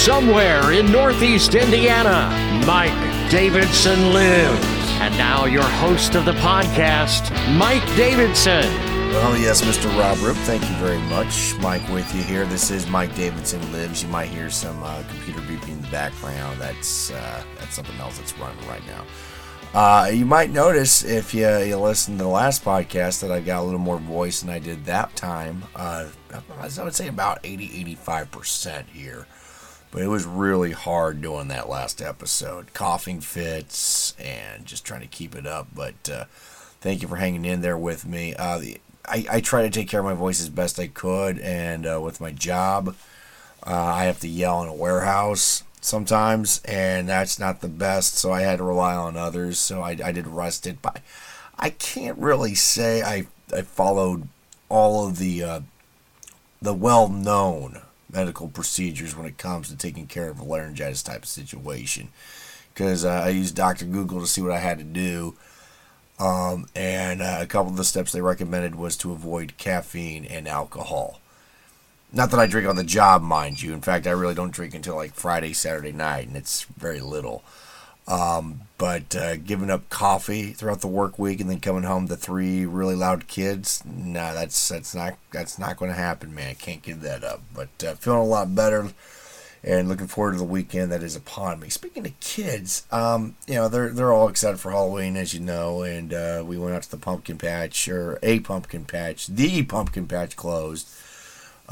Somewhere in Northeast Indiana, Mike Davidson lives. And now, your host of the podcast, Mike Davidson. Well, yes, Mr. Rob Rip, thank you very much. Mike with you here. This is Mike Davidson Lives. You might hear some uh, computer beeping in the background. That's uh, that's something else that's running right now. Uh, you might notice if you, you listen to the last podcast that I got a little more voice than I did that time. Uh, I would say about 80 85% here. But it was really hard doing that last episode. Coughing fits and just trying to keep it up. But uh, thank you for hanging in there with me. Uh, the, I, I try to take care of my voice as best I could. And uh, with my job, uh, I have to yell in a warehouse sometimes, and that's not the best. So I had to rely on others. So I, I did rest it, but I can't really say I I followed all of the uh, the well known medical procedures when it comes to taking care of a laryngitis type of situation. Because uh, I used Dr. Google to see what I had to do. Um, and uh, a couple of the steps they recommended was to avoid caffeine and alcohol. Not that I drink on the job, mind you. In fact, I really don't drink until like Friday, Saturday night, and it's very little. Um, but uh, giving up coffee throughout the work week and then coming home to three really loud kids, nah, that's that's not that's not going to happen, man. I can't give that up. But uh, feeling a lot better and looking forward to the weekend that is upon me. Speaking of kids, um, you know they're they're all excited for Halloween, as you know, and uh, we went out to the pumpkin patch or a pumpkin patch. The pumpkin patch closed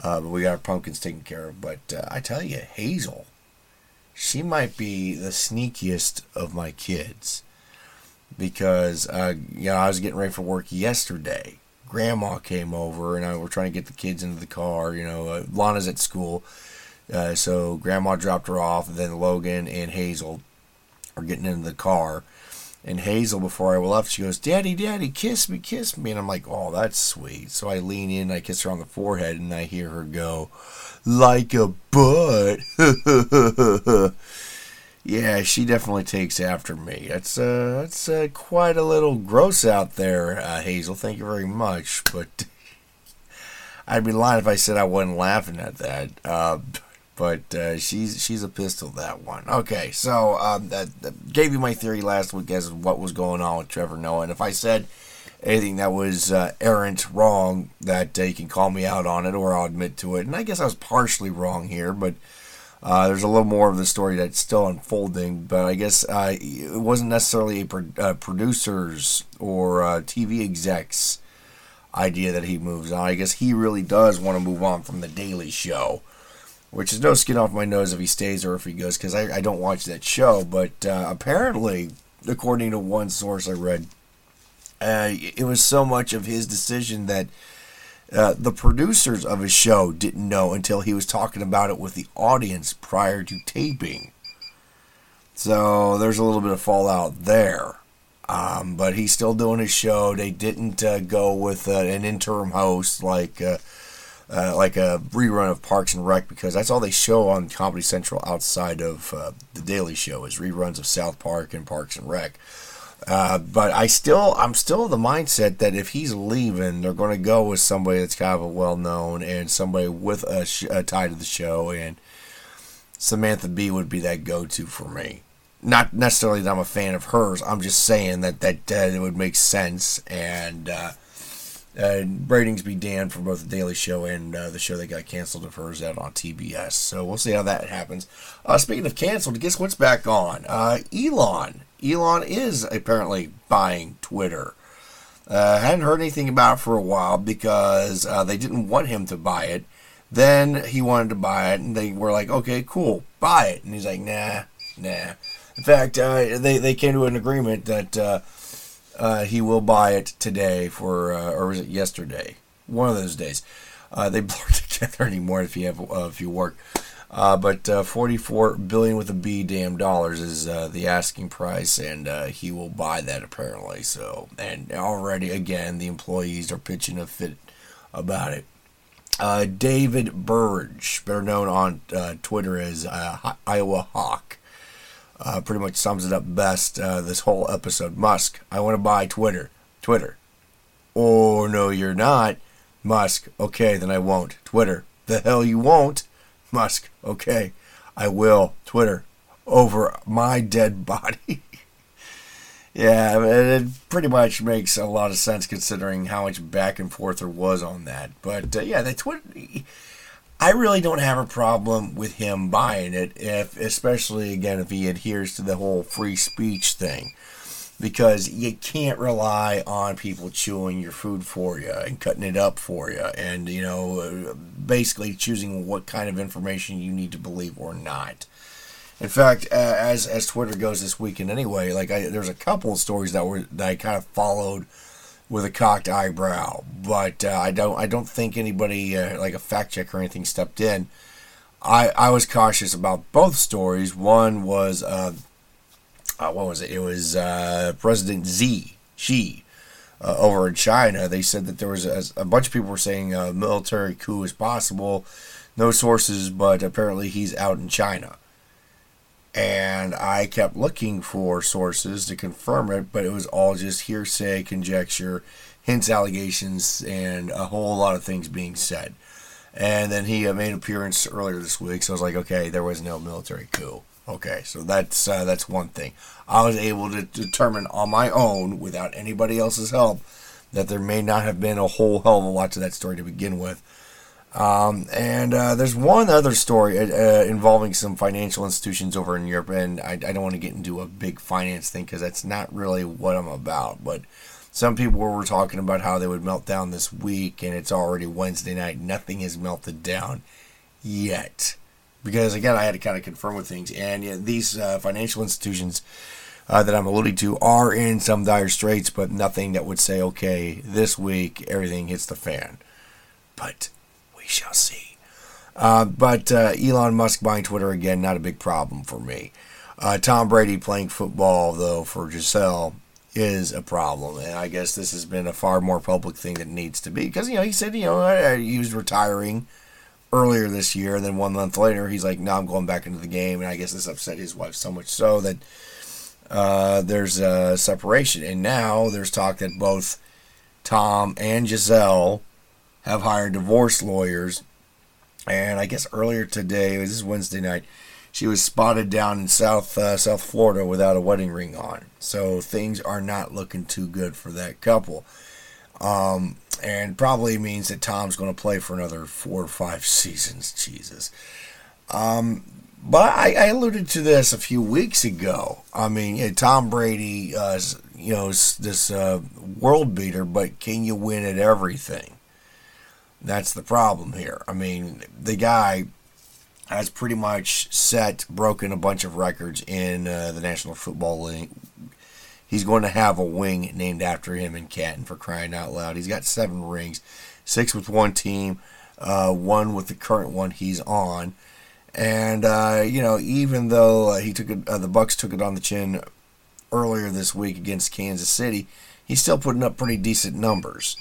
uh, but we got our pumpkins taken care of. But uh, I tell you, Hazel, she might be the sneakiest of my kids because uh, you know I was getting ready for work yesterday. Grandma came over and I were trying to get the kids into the car. You know, uh, Lana's at school, uh, so Grandma dropped her off. And then Logan and Hazel are getting into the car and Hazel, before I left, she goes, Daddy, Daddy, kiss me, kiss me. And I'm like, oh, that's sweet. So I lean in, I kiss her on the forehead, and I hear her go, like a butt. yeah, she definitely takes after me. That's, uh, that's uh, quite a little gross out there, uh, Hazel. Thank you very much. But I'd be lying if I said I wasn't laughing at that. Uh, but uh, she's she's a pistol that one. Okay, so um, that, that, gave you my theory last week as to what was going on with Trevor Noah, and if I said anything that was uh, errant wrong, that uh, you can call me out on it, or I'll admit to it. And I guess I was partially wrong here, but. Uh, there's a little more of the story that's still unfolding, but I guess uh, it wasn't necessarily a pro- uh, producer's or TV execs idea that he moves on. I guess he really does want to move on from the Daily Show which is no skin off my nose if he stays or if he goes because I, I don't watch that show. But uh, apparently, according to one source I read, uh, it was so much of his decision that uh, the producers of his show didn't know until he was talking about it with the audience prior to taping. So there's a little bit of fallout there. Um, but he's still doing his show. They didn't uh, go with uh, an interim host like uh, like a rerun of Parks and Rec because that's all they show on Comedy Central outside of uh, the Daily Show is reruns of South Park and Parks and Rec. Uh, but I still, I'm still the mindset that if he's leaving, they're going to go with somebody that's kind of a well known and somebody with a, sh- a tie to the show, and Samantha Bee would be that go to for me. Not necessarily that I'm a fan of hers. I'm just saying that that it would make sense and uh, uh, ratings be damned for both the Daily Show and uh, the show that got canceled of hers out on TBS. So we'll see how that happens. Uh, speaking of canceled, guess what's back on? Uh, Elon. Elon is apparently buying Twitter. Uh, hadn't heard anything about it for a while because uh, they didn't want him to buy it. Then he wanted to buy it, and they were like, "Okay, cool, buy it." And he's like, "Nah, nah." In fact, uh, they they came to an agreement that uh, he will buy it today for, uh, or was it yesterday? One of those days. Uh, they blur together anymore if you have uh, if you work. Uh, but uh, 44 billion with a B damn dollars is the asking price, and he will buy that apparently. So, and already again, the employees are pitching a fit about it. David Burge, better known on Twitter as Iowa Hawk, uh, pretty much sums it up best uh, this whole episode. Musk, I want to buy Twitter. Twitter. Oh, no, you're not. Musk, okay, then I won't. Twitter, the hell you won't. Musk, okay, I will. Twitter over my dead body. yeah, it pretty much makes a lot of sense considering how much back and forth there was on that. But uh, yeah, the Twitter. I really don't have a problem with him buying it, if especially again if he adheres to the whole free speech thing. Because you can't rely on people chewing your food for you and cutting it up for you and you know basically choosing what kind of information you need to believe or not. In fact as as twitter goes this weekend anyway like I, there's a couple of stories that were that i kind of followed with a cocked eyebrow but uh, i don't i don't think anybody uh, like a fact check or anything stepped in I, I was cautious about both stories. One was uh, uh, what was it? It was uh, President Xi, Xi uh, over in China. They said that there was a, a bunch of people were saying a military coup is possible. No sources, but apparently he's out in China. And I kept looking for sources to confirm it, but it was all just hearsay, conjecture, hints, allegations, and a whole lot of things being said. And then he made an appearance earlier this week, so I was like, okay, there was no military coup. Okay, so that's uh, that's one thing. I was able to determine on my own, without anybody else's help, that there may not have been a whole hell of a lot to that story to begin with. Um, and uh, there's one other story uh, uh involving some financial institutions over in Europe, and I, I don't want to get into a big finance thing because that's not really what I'm about. But some people were talking about how they would melt down this week, and it's already Wednesday night. Nothing has melted down yet because again, I had to kind of confirm with things, and these uh, financial institutions uh, that I'm alluding to are in some dire straits, but nothing that would say, okay, this week everything hits the fan. But shall see. Uh, but uh, Elon Musk buying Twitter again, not a big problem for me. Uh, Tom Brady playing football, though, for Gisele is a problem. And I guess this has been a far more public thing than it needs to be. Because, you know, he said, you know, he was retiring earlier this year. And then one month later, he's like, "No, I'm going back into the game." And I guess this upset his wife so much so that uh, there's a separation. And now there's talk that both Tom and Gisele have hired divorce lawyers. And I guess earlier today, this is Wednesday night, she was spotted down in South uh, South Florida without a wedding ring on. So things are not looking too good for that couple. Um, and probably means that Tom's going to play for another four or five seasons. Jesus. Um, but I, I, alluded to this a few weeks ago. I mean, Tom Brady, uh, you know, is this uh, world beater, but can you win at everything? That's the problem here. I mean, the guy has pretty much set, broken a bunch of records in uh, the National Football League, He's going to have a wing named after him in Canton for crying out loud. He's got seven rings, six with one team, uh, one with the current one he's on. And uh, you know, even though uh, he took it, uh, the Bucs took it on the chin earlier this week against Kansas City, he's still putting up pretty decent numbers.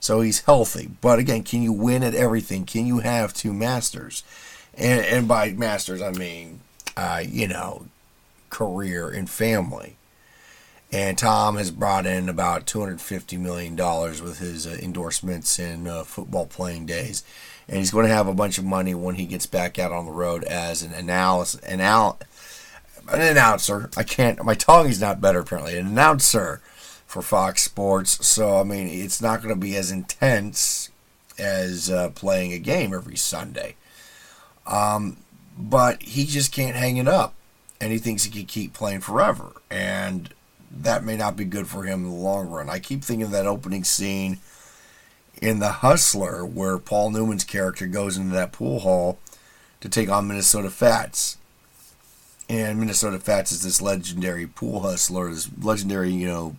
So he's healthy. But again, can you win at everything? Can you have two masters? And, and by masters, I mean, uh, you know, career and family. And Tom has brought in about $250 million with his uh, endorsements in uh, football playing days. And he's going to have a bunch of money when he gets back out on the road as an analysis, anal, an announcer. I can't, my tongue is not better apparently. An announcer for Fox Sports. So, I mean, it's not going to be as intense as uh, playing a game every Sunday. Um, but he just can't hang it up. And he thinks he can keep playing forever. And that may not be good for him in the long run. I keep thinking of that opening scene in The Hustler where Paul Newman's character goes into that pool hall to take on Minnesota Fats. And Minnesota Fats is this legendary pool hustler, this legendary, you know,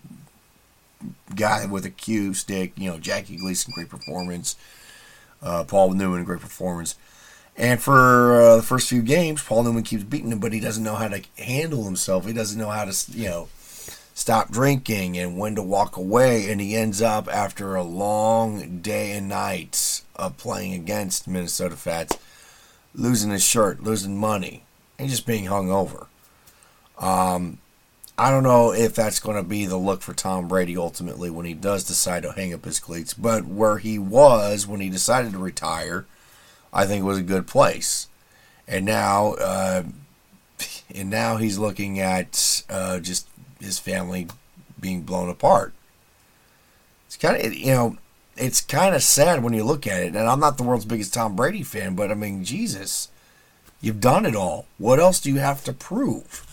guy with a cue stick, you know, Jackie Gleason, great performance. Uh, Paul Newman, great performance. And for uh, the first few games, Paul Newman keeps beating him, but he doesn't know how to handle himself. He doesn't know how to, you know, stop drinking and when to walk away. And he ends up, after a long day and night of playing against Minnesota Fats, losing his shirt, losing money, and just being hung over. Um, I don't know if that's going to be the look for Tom Brady ultimately when he does decide to hang up his cleats, but where he was when he decided to retire, I think was a good place. and now uh, and now he's looking at uh, just his family being blown apart. It's kind of you know it's kind of sad when you look at it. And I'm not the world's biggest Tom Brady fan, but I mean Jesus, you've done it all. What else do you have to prove?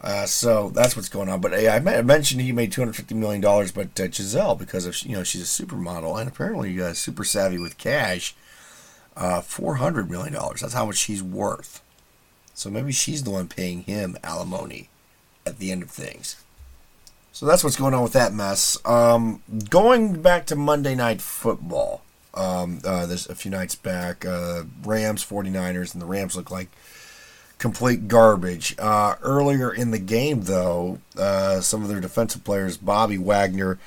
Uh, so that's what's going on. But I mentioned he made two hundred fifty million dollars, but uh, Gisele, because of you know she's a supermodel and apparently uh, super savvy with cash, uh, four hundred million dollars. That's how much she's worth. So maybe she's the one paying him alimony at the end of things. So that's what's going on with that mess. Um, going back to Monday Night Football, um, uh, there's a few nights back, uh, Rams 49ers, and the Rams look like complete garbage. Uh, earlier in the game, though, uh, some of their defensive players, Bobby Wagner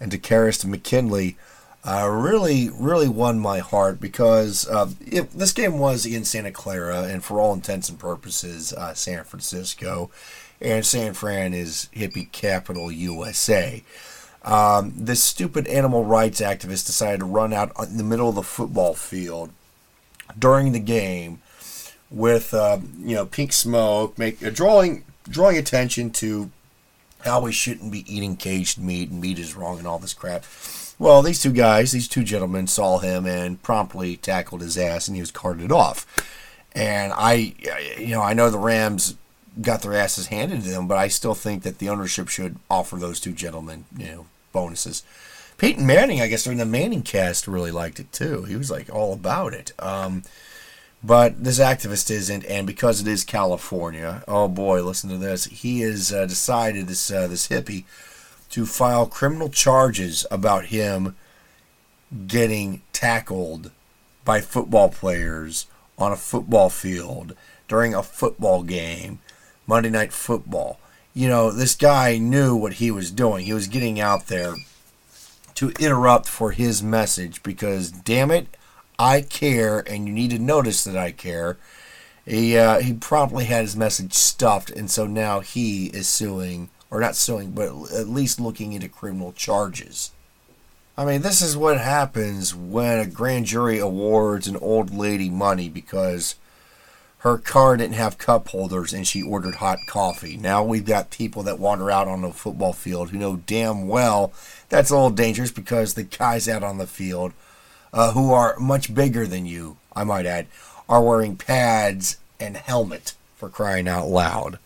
and Takkarist McKinley, uh, really, really won my heart because uh, this game was in Santa Clara, and for all intents and purposes, uh, San Francisco, and San Fran is hippie capital USA. Um, this stupid animal rights activist decided to run out in the middle of the football field during the game with uh, you know pink smoke, make uh, drawing drawing attention to how we shouldn't be eating caged meat and meat is wrong and all this crap. Well, these two guys, these two gentlemen, saw him and promptly tackled his ass, and he was carted off. And I, you know, I know the Rams got their asses handed to them, but I still think that the ownership should offer those two gentlemen, you know, bonuses. Peyton Manning, I guess, during the Manning cast, really liked it too. He was like all about it. Um, but this activist isn't, and because it is California, oh boy, listen to this. He has uh, decided this uh, this hippie to file criminal charges about him getting tackled by football players on a football field during a football game, Monday Night Football. You know, this guy knew what he was doing. He was getting out there to interrupt for his message because, damn it, I care and you need to notice that I care. He, uh, he promptly had his message stuffed, and so now he is suing or not suing, but at least looking into criminal charges. I mean, this is what happens when a grand jury awards an old lady money because her car didn't have cup holders and she ordered hot coffee. Now we've got people that wander out on the football field who know damn well that's a little dangerous because the guys out on the field, uh, who are much bigger than you, I might add, are wearing pads and helmet for crying out loud.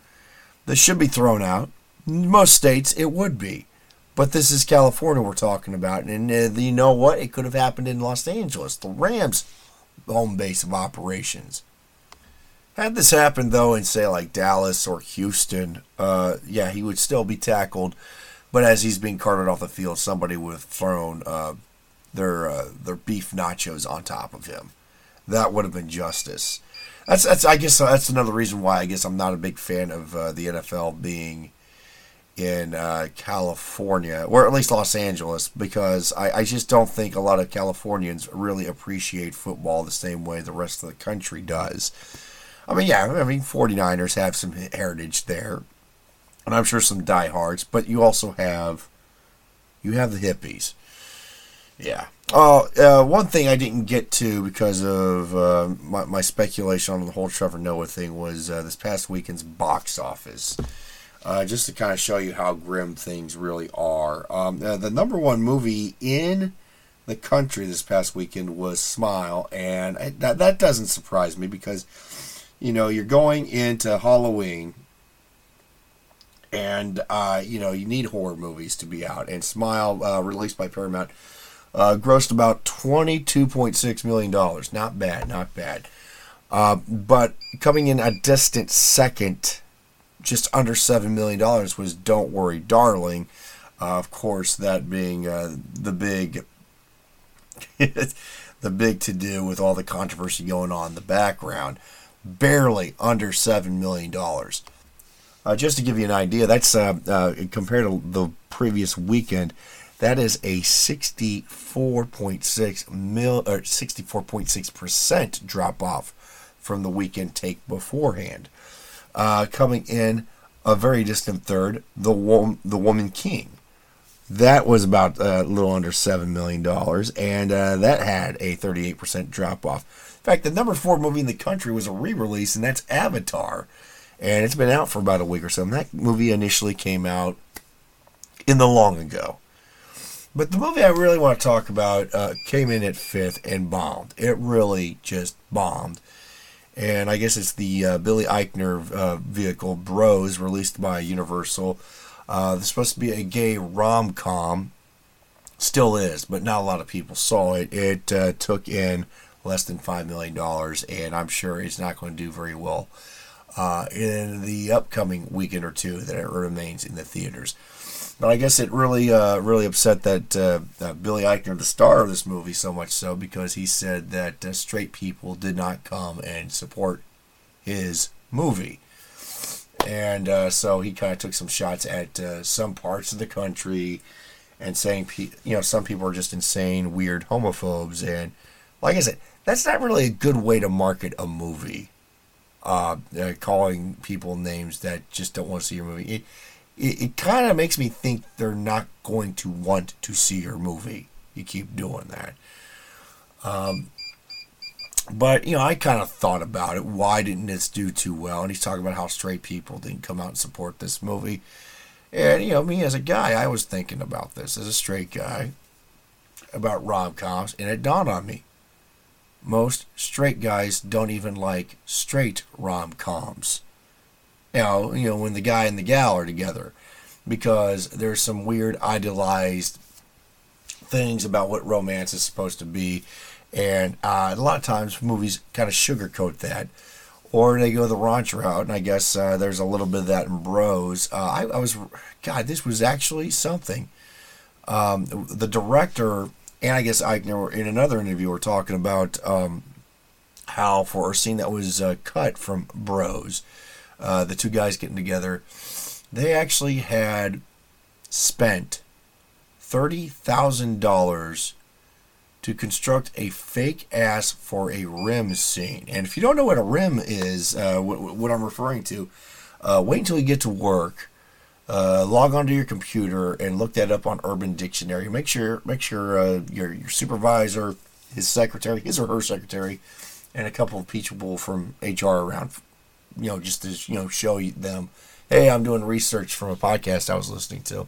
This should be thrown out most states it would be. But this is California we're talking about. And uh, you know what? It could have happened in Los Angeles, the Rams' home base of operations. Had this happened, though, in, say, like Dallas or Houston, uh, yeah, he would still be tackled. But as he's being carted off the field, somebody would have thrown uh, their, uh, their beef nachos on top of him. That would have been justice. That's, that's I guess that's another reason why I guess I'm not a big fan of uh, the NFL being in uh, California, or at least Los Angeles, because I, I, just don't think a lot of Californians really appreciate football the same way the rest of the country does. I mean, yeah, I mean, 49ers have some heritage there, and I'm sure some diehards, but you also have you have the hippies. Yeah. Oh, uh, one thing I didn't get to because of uh, my, my, speculation on the whole Trevor Noah thing was uh, this past weekend's box office uh, just to kind of show you how grim things really are. Um, uh, the number one movie in the country this past weekend was Smile, and I, that that doesn't surprise me because you know you're going into Halloween, and uh, you know you need horror movies to be out, and Smile, released by Paramount, uh, grossed about twenty two point six million dollars. Not bad, not bad. Uh, but coming in a distant second just under seven million dollars was "Don't Worry, Darling." Uh, of course, that being uh, the big, the big to do with all the controversy going on in the background. Barely under seven million dollars. Uh, just to give you an idea, that's uh, uh, compared to the previous weekend. That is a 64.6 mil or 64.6 percent drop off from the weekend take beforehand. Uh, coming in a very distant third, the Wo- the Woman King, That was about a little under $7 million, and uh, that had a 38% drop off. In fact, the number four movie in the country was a re release, and that's Avatar. And it's been out for about a week or so. And that movie initially came out in the long ago. But the movie I really want to talk about uh, came in at fifth and bombed. It really just bombed. And I guess it's the uh, Billy Eichner uh, vehicle, Bros, released by Universal. Uh, it's supposed to be a gay rom com. Still is, but not a lot of people saw it. It uh, took in less than $5 million, and I'm sure it's not going to do very well uh, in the upcoming weekend or two that it remains in the theaters. But I guess it really, uh, really upset that uh, uh, Billy Eichner, the star of this movie, so much so because he said that uh, straight people did not come and support his movie, and uh, so he kind of took some shots at uh, some parts of the country, and saying, pe- you know, some people are just insane, weird homophobes, and like I said, that's not really a good way to market a movie. calling people names that just don't want to see your movie. It, it, it kind of makes me think they're not going to want to see your movie. You keep doing that. Um, but you know, I kind of thought about it. Why didn't this do too well? And he's talking about how straight people didn't come out and support this movie. And you know, me as a guy, I was thinking about this as a straight guy about rom coms, and it dawned on me: most straight guys don't even like straight rom coms you know, you know, when the guy and the gal are together, because there's some weird idealized things about what romance is supposed to be, and uh, a lot of times movies kind of sugarcoat that, or they go the raunch route, and I guess uh, there's a little bit of that in Bros. Uh, I, I, was, God, this was actually something. Um, the director and I guess Eichner in another interview were talking about um, how for a scene that was uh, cut from Bros uh, the two guys getting together, they actually had spent $30,000 to construct a fake ass for a rim scene. And if you don't know what a rim is, uh, what, what, I'm referring to, uh, wait until you get to work. Uh, log onto your computer and look that up on Urban Dictionary. Make sure make sure uh, your your supervisor, his secretary, his or her secretary, and a couple of people from HR around you know, just to you know show them, hey, I'm doing research from a podcast I was listening to.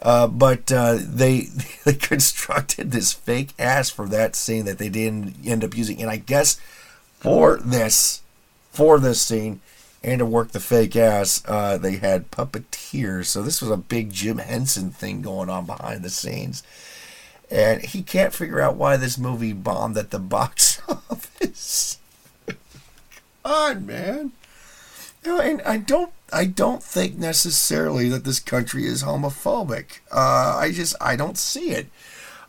Uh, but uh, they they constructed this fake ass for that scene that they didn't end up using, and I guess for this for this scene and to work the fake ass, uh, they had puppeteers. So this was a big Jim Henson thing going on behind the scenes, and he can't figure out why this movie bombed at the box office on, man. You know, and I don't I don't think necessarily that this country is homophobic. Uh, I just I don't see it.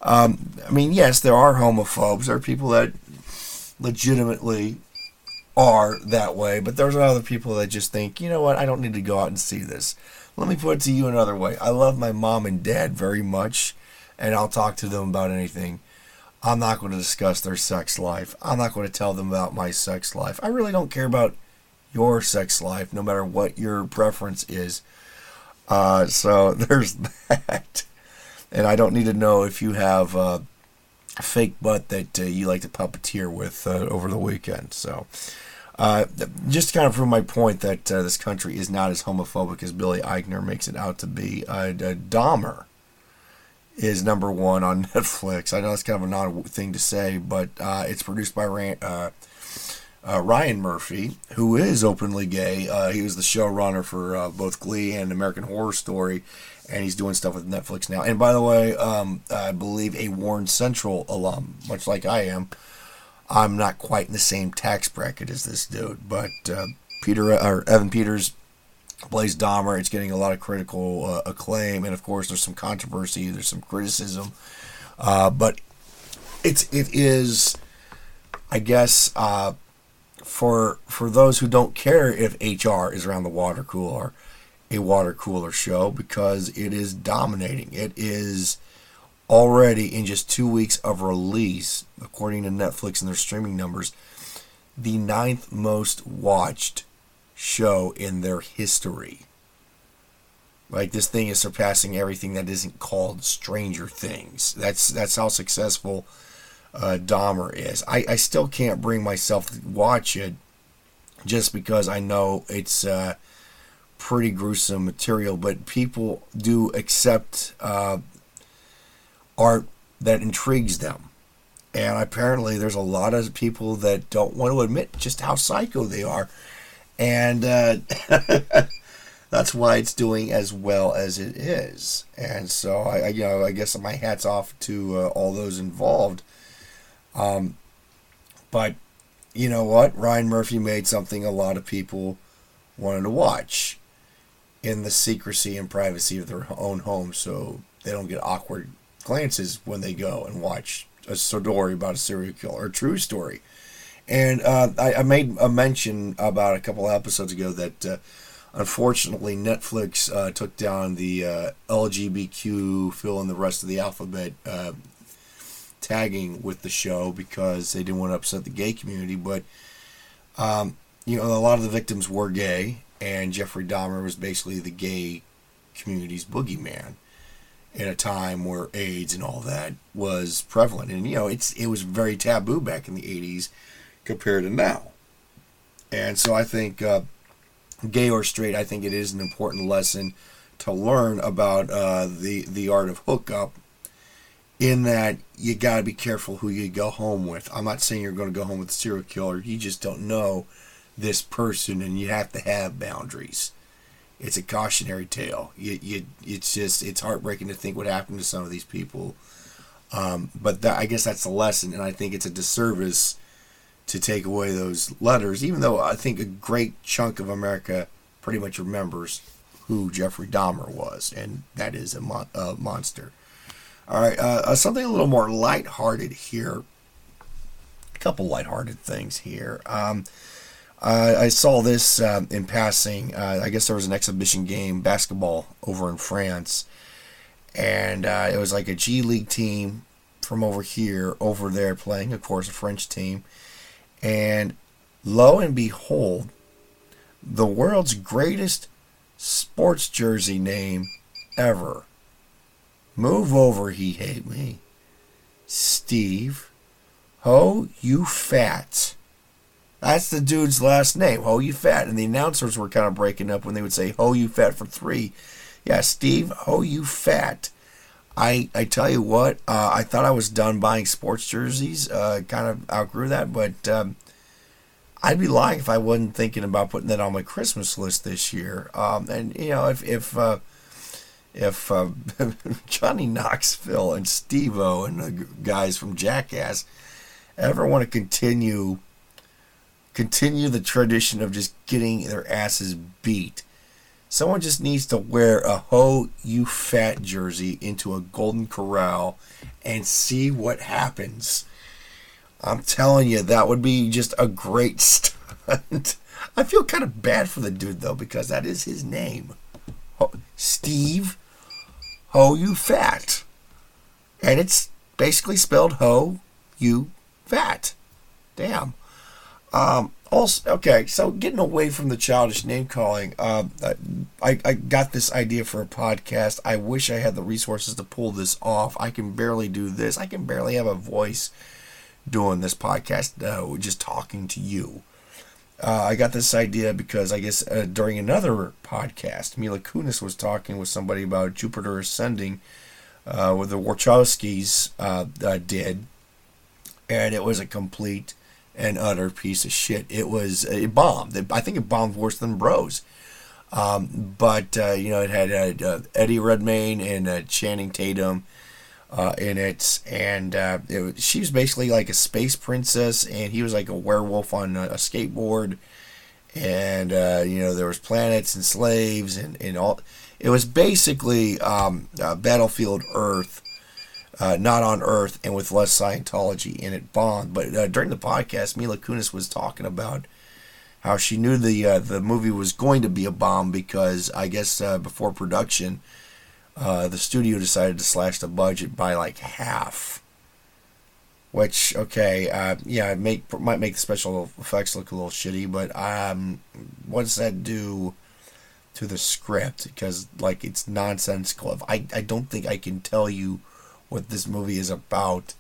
Um, I mean, yes, there are homophobes. There are people that legitimately are that way, but there's other people that just think, you know what, I don't need to go out and see this. Let me put it to you another way. I love my mom and dad very much, and I'll talk to them about anything. I'm not going to discuss their sex life. I'm not going to tell them about my sex life. I really don't care about your sex life, no matter what your preference is. Uh, so there's that. And I don't need to know if you have uh, a fake butt that uh, you like to puppeteer with uh, over the weekend. So uh, just to kind of prove my point that uh, this country is not as homophobic as Billy Eichner makes it out to be, Dahmer is number one on Netflix. I know that's kind of a odd thing to say, but uh, it's produced by uh, uh, Ryan Murphy, who is openly gay. Uh, he was the showrunner for uh, both Glee and American Horror Story, and he's doing stuff with Netflix now. And by the way, um, I believe a Warren Central alum, much like I am. I'm not quite in the same tax bracket as this dude, but uh, Peter or Evan Peters plays Dahmer. It's getting a lot of critical uh, acclaim, and of course, there's some controversy. There's some criticism, uh, but it's it is, I guess, uh, for for those who don't care if HR is around the water cooler, a water cooler show because it is dominating. It is already in just two weeks of release, according to Netflix and their streaming numbers, the ninth most watched show in their history. Like this thing is surpassing everything that isn't called Stranger Things. That's that's how successful uh, Dahmer is. I, I still can't bring myself to watch it just because I know it's uh, pretty gruesome material, but people do accept uh, art that intrigues them. And apparently, there's a lot of people that don't want to admit just how psycho they are. And uh, that's why it's doing as well as it is. And so, I, you know, I guess my hat's off to uh, all those involved. Um, but you know what? Ryan Murphy made something a lot of people wanted to watch in the secrecy and privacy of their own home so they don't get awkward glances when they go and watch a story about a serial killer, a true story. And uh, I, I, made a mention about a couple episodes ago that uh, unfortunately Netflix uh, took down the uh, LGBTQ fill in the rest of the alphabet uh, tagging with the show because they didn't want to upset the gay community. But um, you know, a lot of the victims were gay, and Jeffrey Dahmer was basically the gay community's boogeyman at a time where AIDS and all that was prevalent. And you know, it's it was very taboo back in the '80s compared to now. And so I think, uh, gay or straight, I think it is an important lesson to learn about uh, the the art of hookup. In that you got to be careful who you go home with. I'm not saying you're going to go home with a serial killer. You just don't know this person, and you have to have boundaries it's a cautionary tale. You, you, it's just it's heartbreaking to think what happened to some of these people. Um, but that, I guess that's the lesson, and I think it's a disservice to take away those letters, even though I think a great chunk of America pretty much remembers who Jeffrey Dahmer was, and that is a, mon- a monster. All right, uh, uh, something a little more lighthearted here. A couple lighthearted things here. Um, uh, I saw this uh, in passing. Uh, I guess there was an exhibition game, basketball, over in France. And uh, it was like a G League team from over here, over there playing, of course, a French team. And lo and behold, the world's greatest sports jersey name ever. Move over, he hate me. Steve. Ho, you fat. That's the dude's last name, Ho You Fat. And the announcers were kind of breaking up when they would say Ho You Fat for three. Yeah, Steve, Ho You Fat. I I tell you what, uh, I thought I was done buying sports jerseys. Uh, kind of outgrew that, but um, I'd be lying if I wasn't thinking about putting that on my Christmas list this year. Um, and you know, if if uh, if uh, Johnny Knoxville and Steve-O and the guys from Jackass ever want to continue continue the tradition of just getting their asses beat. Someone just needs to wear a Ho You Fat jersey into a Golden Corral and see what happens. I'm telling you, that would be just a great stunt. I feel kind of bad for the dude, though, because that is his name Steve Ho You Fat. And it's basically spelled Ho You Fat. Damn. Um, also, okay, so getting away from the childish name calling, uh, I, I got this idea for a podcast. I wish I had the resources to pull this off. I can barely do this. I can barely have a voice doing this podcast, uh, just talking to you. Uh, I got this idea because I guess uh, during another podcast, Mila Kunis was talking with somebody about Jupiter Ascending, uh, with the Wachowskis uh, uh, did, and it was a complete an utter piece of shit. It was it bombed. I think it bombed worse than Bros. Um, but uh, you know, it had uh, Eddie Redmayne and uh, Channing Tatum uh, in it, and uh, it she was basically like a space princess, and he was like a werewolf on a, skateboard. And uh, you know, there was planets and slaves and, and all. It was basically um, Battlefield Earth uh, not on Earth and with less Scientology in it Bond. But uh, during the podcast, Mila Kunis was talking about how she knew the uh, the movie was going to be a bomb because I guess uh, before production, uh, the studio decided to slash the budget by like half. Which okay, uh, yeah, make might make the special effects look a little shitty, but um, what does that do? to the script because like it's nonsensical. I I don't think I can tell you what this movie is about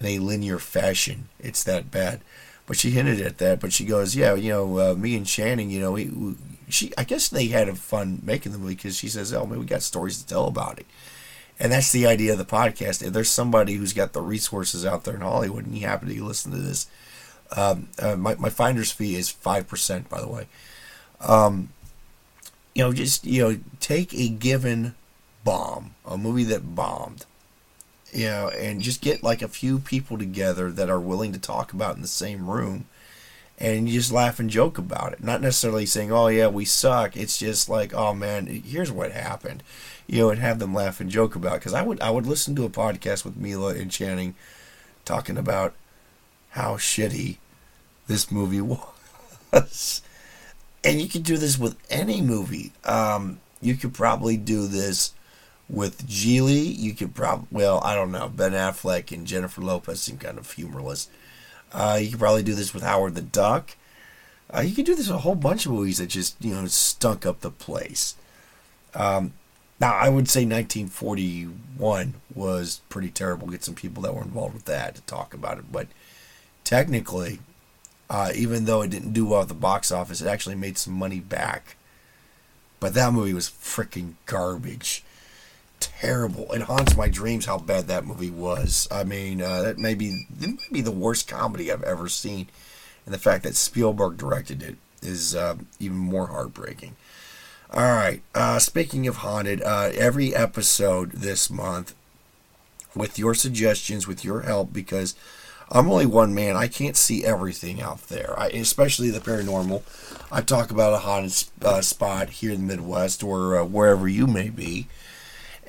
in a linear fashion. It's that bad. But she hinted at that. But she goes, yeah, you know, uh, me and Channing, you know, we, we, she. I guess they had a fun making the movie because she says, oh man, we got stories to tell about it. And that's the idea of the podcast. If there's somebody who's got the resources out there in Hollywood and you happen to listen to this, um, uh, my, my finder's fee is 5%, by the way. Um, you know, just, you know, take a given bomb, a movie that bombed, you know, and just get like a few people together that are willing to talk about in the same room and you just laugh and joke about it. Not necessarily saying, "Oh yeah, we suck." It's just like, "Oh man, here's what happened," you know, and have them laugh and joke about. Because I would I would listen to a podcast with Mila and Channing talking about how shitty this movie was, and you could do this with any movie. Um, you could probably do this with Gigli. You could probably well, I don't know. Ben Affleck and Jennifer Lopez seem kind of humorless. Uh, you could probably do this with Howard the Duck. Uh, you could do this with a whole bunch of movies that just you know stunk up the place. Um, now I would say 1941 was pretty terrible. Get some people that were involved with that to talk about it, but technically, uh, even though it didn't do well at the box office, it actually made some money back. But that movie was freaking garbage terrible. It haunts my dreams how bad that movie was. I mean, uh, that may be that may be the worst comedy I've ever seen, and the fact that Spielberg directed it is uh, even more heartbreaking. All right. Uh, speaking of haunted, uh, every episode this month, with your suggestions, with your help, because I'm only one man. I can't see everything out there, I, especially the paranormal. I talk about a haunted uh, spot here in the Midwest or uh, wherever you may be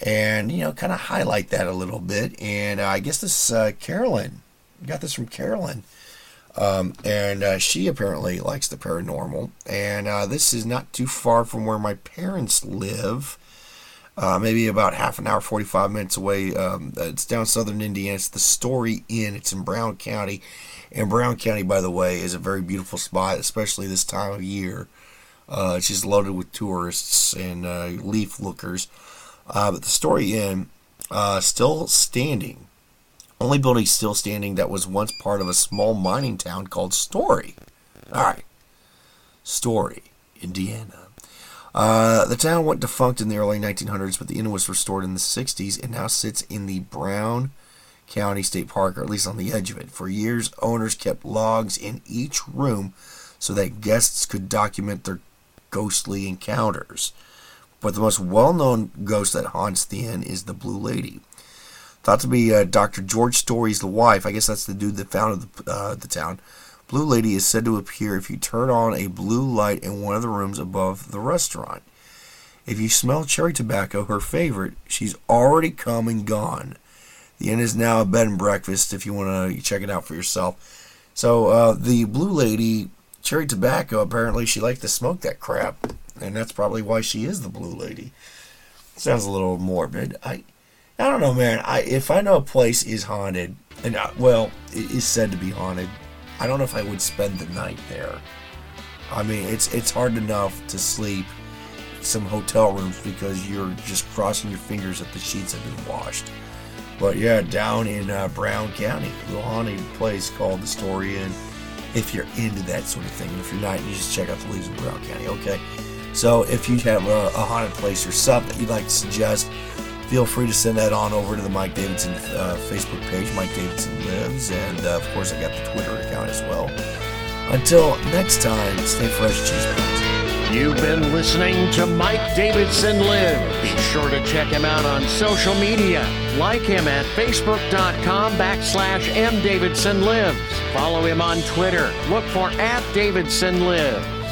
and you know kind of highlight that a little bit. And uh, i guess this uh, carolyn got this from carolyn. Um, and uh, she apparently likes the paranormal. And uh, this is not too far from where my parents live. Uh, maybe about half an hour 45 minutes away. Um, it's down southern indiana. It's the story inn. It's in brown county. And brown county by the way is a very beautiful spot especially this time of year. Uh, it's just loaded with tourists and leaf lookers uh, but the Story Inn, uh, still standing. Only building still standing that was once part of a small mining town called Story. All right. Story, Indiana. Uh, the town went defunct in the early 1900s, but the inn was restored in the 60s and now sits in the Brown County State Park, or at least on the edge of it. For years, owners kept logs in each room so that guests could document their ghostly encounters. But the most well known ghost that haunts the inn is the Blue Lady. Thought to be uh, Dr. George Story's wife, I guess that's the dude that founded the, uh, the town. Blue Lady is said to appear if you turn on a blue light in one of the rooms above the restaurant. If you smell cherry tobacco, her favorite, she's already come and gone. The inn is now a bed and breakfast if you want to check it out for yourself. So, uh, the Blue Lady, cherry tobacco, apparently she liked to smoke that crap and that's probably why she is the blue lady. Sounds a little morbid. I, I don't know, man. I if I know a place is haunted, and I, uh, well, it is said to be haunted, I don't know if I would spend the night there. I mean, it's it's hard enough to sleep some hotel rooms because you're just crossing your fingers that the sheets have been washed. But yeah, down in uh, Brown County, a little haunted place called the Story Inn. If you're into that sort of thing, and if you're not, you just check out the Leaves of Brown County. Okay. So if you have a, a haunted place yourself that you'd like to suggest, feel free to send that on over to the Mike Davidson uh, Facebook page, Mike Davidson Lives, and uh, of course I got the Twitter account as well. Until next time, stay fresh, cheese You've been listening to Mike Davidson Live. Be sure to check him out on social media. Like him at facebook.com backslash mdavidsonlives. Follow him on Twitter. Look for at Davidson Lives.